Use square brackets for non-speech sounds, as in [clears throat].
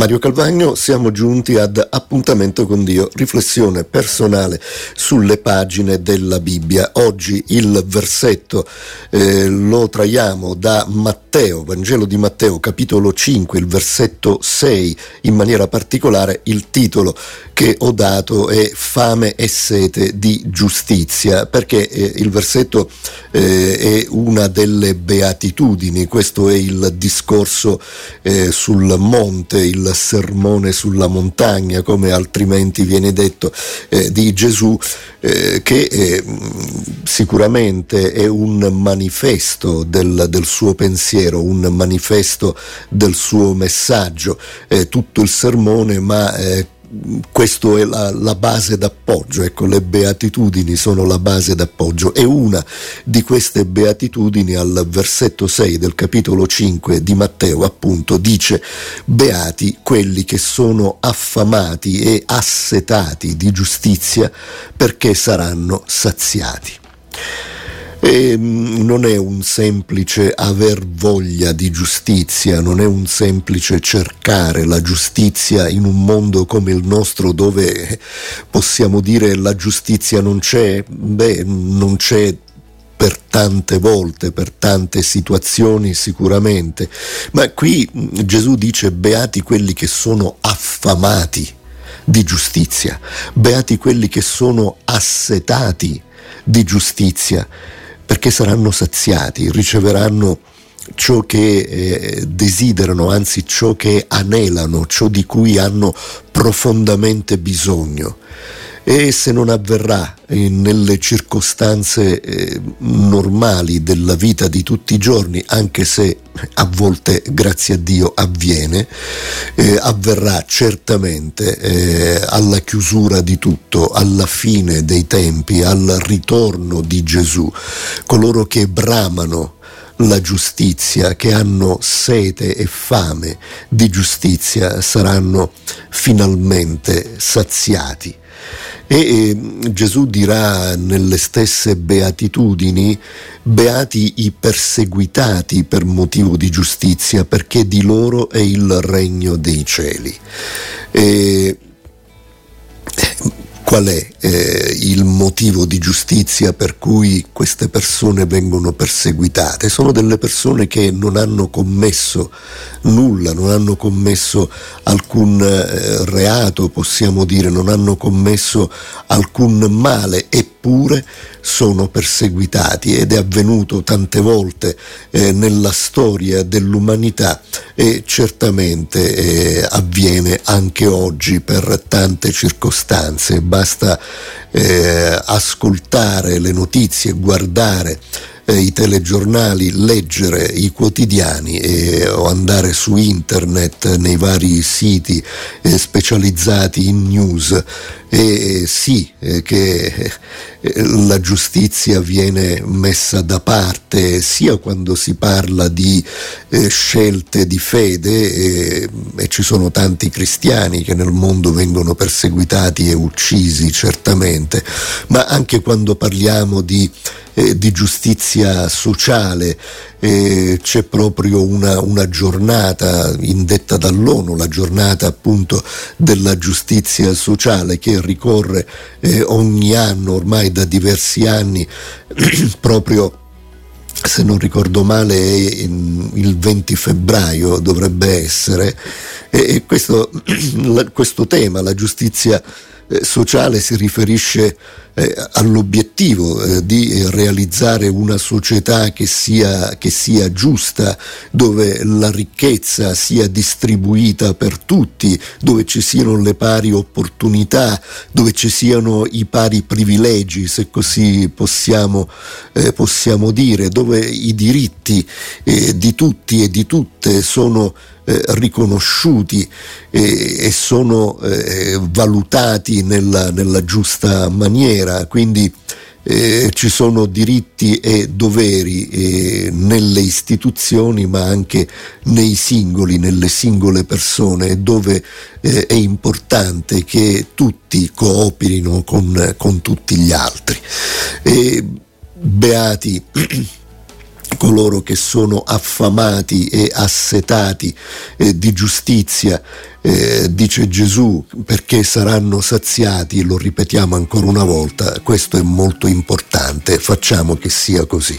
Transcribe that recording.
Mario Calvagno, siamo giunti ad appuntamento con Dio, riflessione personale sulle pagine della Bibbia. Oggi il versetto eh, lo traiamo da Matteo, Vangelo di Matteo, capitolo 5, il versetto 6, in maniera particolare il titolo che ho dato è Fame e sete di giustizia, perché eh, il versetto eh, è una delle beatitudini, questo è il discorso eh, sul monte il sermone sulla montagna, come altrimenti viene detto, eh, di Gesù, eh, che eh, sicuramente è un manifesto del, del, suo pensiero, un manifesto del suo messaggio, tutto il sermone, ma questo è la, la, base d'appoggio, ecco, le beatitudini sono la base d'appoggio e una di queste beatitudini al versetto 6 del capitolo 5 di Matteo appunto dice beati quelli che sono affamati e assetati di giustizia perché saranno saziati. E mm, non è un semplice aver voglia di giustizia, non è un semplice cercare la giustizia in un mondo come il nostro dove possiamo dire la giustizia non c'è, beh, non c'è per tante volte, per tante situazioni sicuramente, ma qui Gesù dice beati quelli che sono affamati di giustizia, beati quelli che sono assetati di giustizia perché saranno saziati, riceveranno ciò che eh, desiderano, anzi ciò che anelano, ciò di cui hanno profondamente bisogno. E se non avverrà eh, nelle circostanze eh, normali della vita di tutti i giorni, anche se a volte, grazie a Dio, avviene, eh, avverrà certamente eh, alla chiusura di tutto, alla fine dei tempi, al ritorno di Gesù. Coloro che bramano la giustizia, che hanno sete e fame di giustizia, saranno finalmente saziati. E eh, Gesù dirà nelle stesse beatitudini, beati i perseguitati per motivo di giustizia, perché di loro è il regno dei cieli. E, qual è eh, il motivo di giustizia per cui queste persone vengono perseguitate. Sono delle persone che non hanno commesso nulla, non hanno commesso alcun eh, reato, possiamo dire, non hanno commesso alcun male, eppure sono perseguitati ed è avvenuto tante volte eh, nella storia dell'umanità e certamente eh, avviene anche oggi per tante circostanze. Basta eh, ascoltare le notizie, guardare eh, i telegiornali, leggere i quotidiani eh, o andare su internet nei vari siti eh, specializzati in news e sì eh, che eh, la giustizia viene messa da parte sia quando si parla di eh, scelte di fede e, ci sono tanti cristiani che nel mondo vengono perseguitati e uccisi certamente, ma anche quando parliamo di di giustizia sociale. C'è proprio una, una, giornata indetta dall'ONU, la giornata appunto della giustizia sociale che ricorre eh, ogni anno, ormai da diversi anni, [clears throat] proprio se non ricordo male il 20 febbraio dovrebbe essere, e questo, [clears throat] questo tema, la giustizia sociale, si riferisce eh, all'obiettivo eh, di realizzare una società che sia, che sia giusta, dove la ricchezza sia distribuita per tutti, dove ci siano le pari opportunità, dove ci siano i pari privilegi, se così possiamo, eh, possiamo dire, dove i diritti eh, di tutti e di tutte sono eh, riconosciuti e, e sono eh, valutati nella, nella giusta maniera quindi eh, ci sono diritti e doveri eh, nelle istituzioni ma anche nei singoli, nelle singole persone, dove eh, è importante che tutti cooperino con, con tutti gli altri. beati [clears throat] coloro che sono affamati e assetati eh, di giustizia, eh, dice Gesù, perché saranno saziati, lo ripetiamo ancora una volta, questo è molto importante, facciamo che sia così.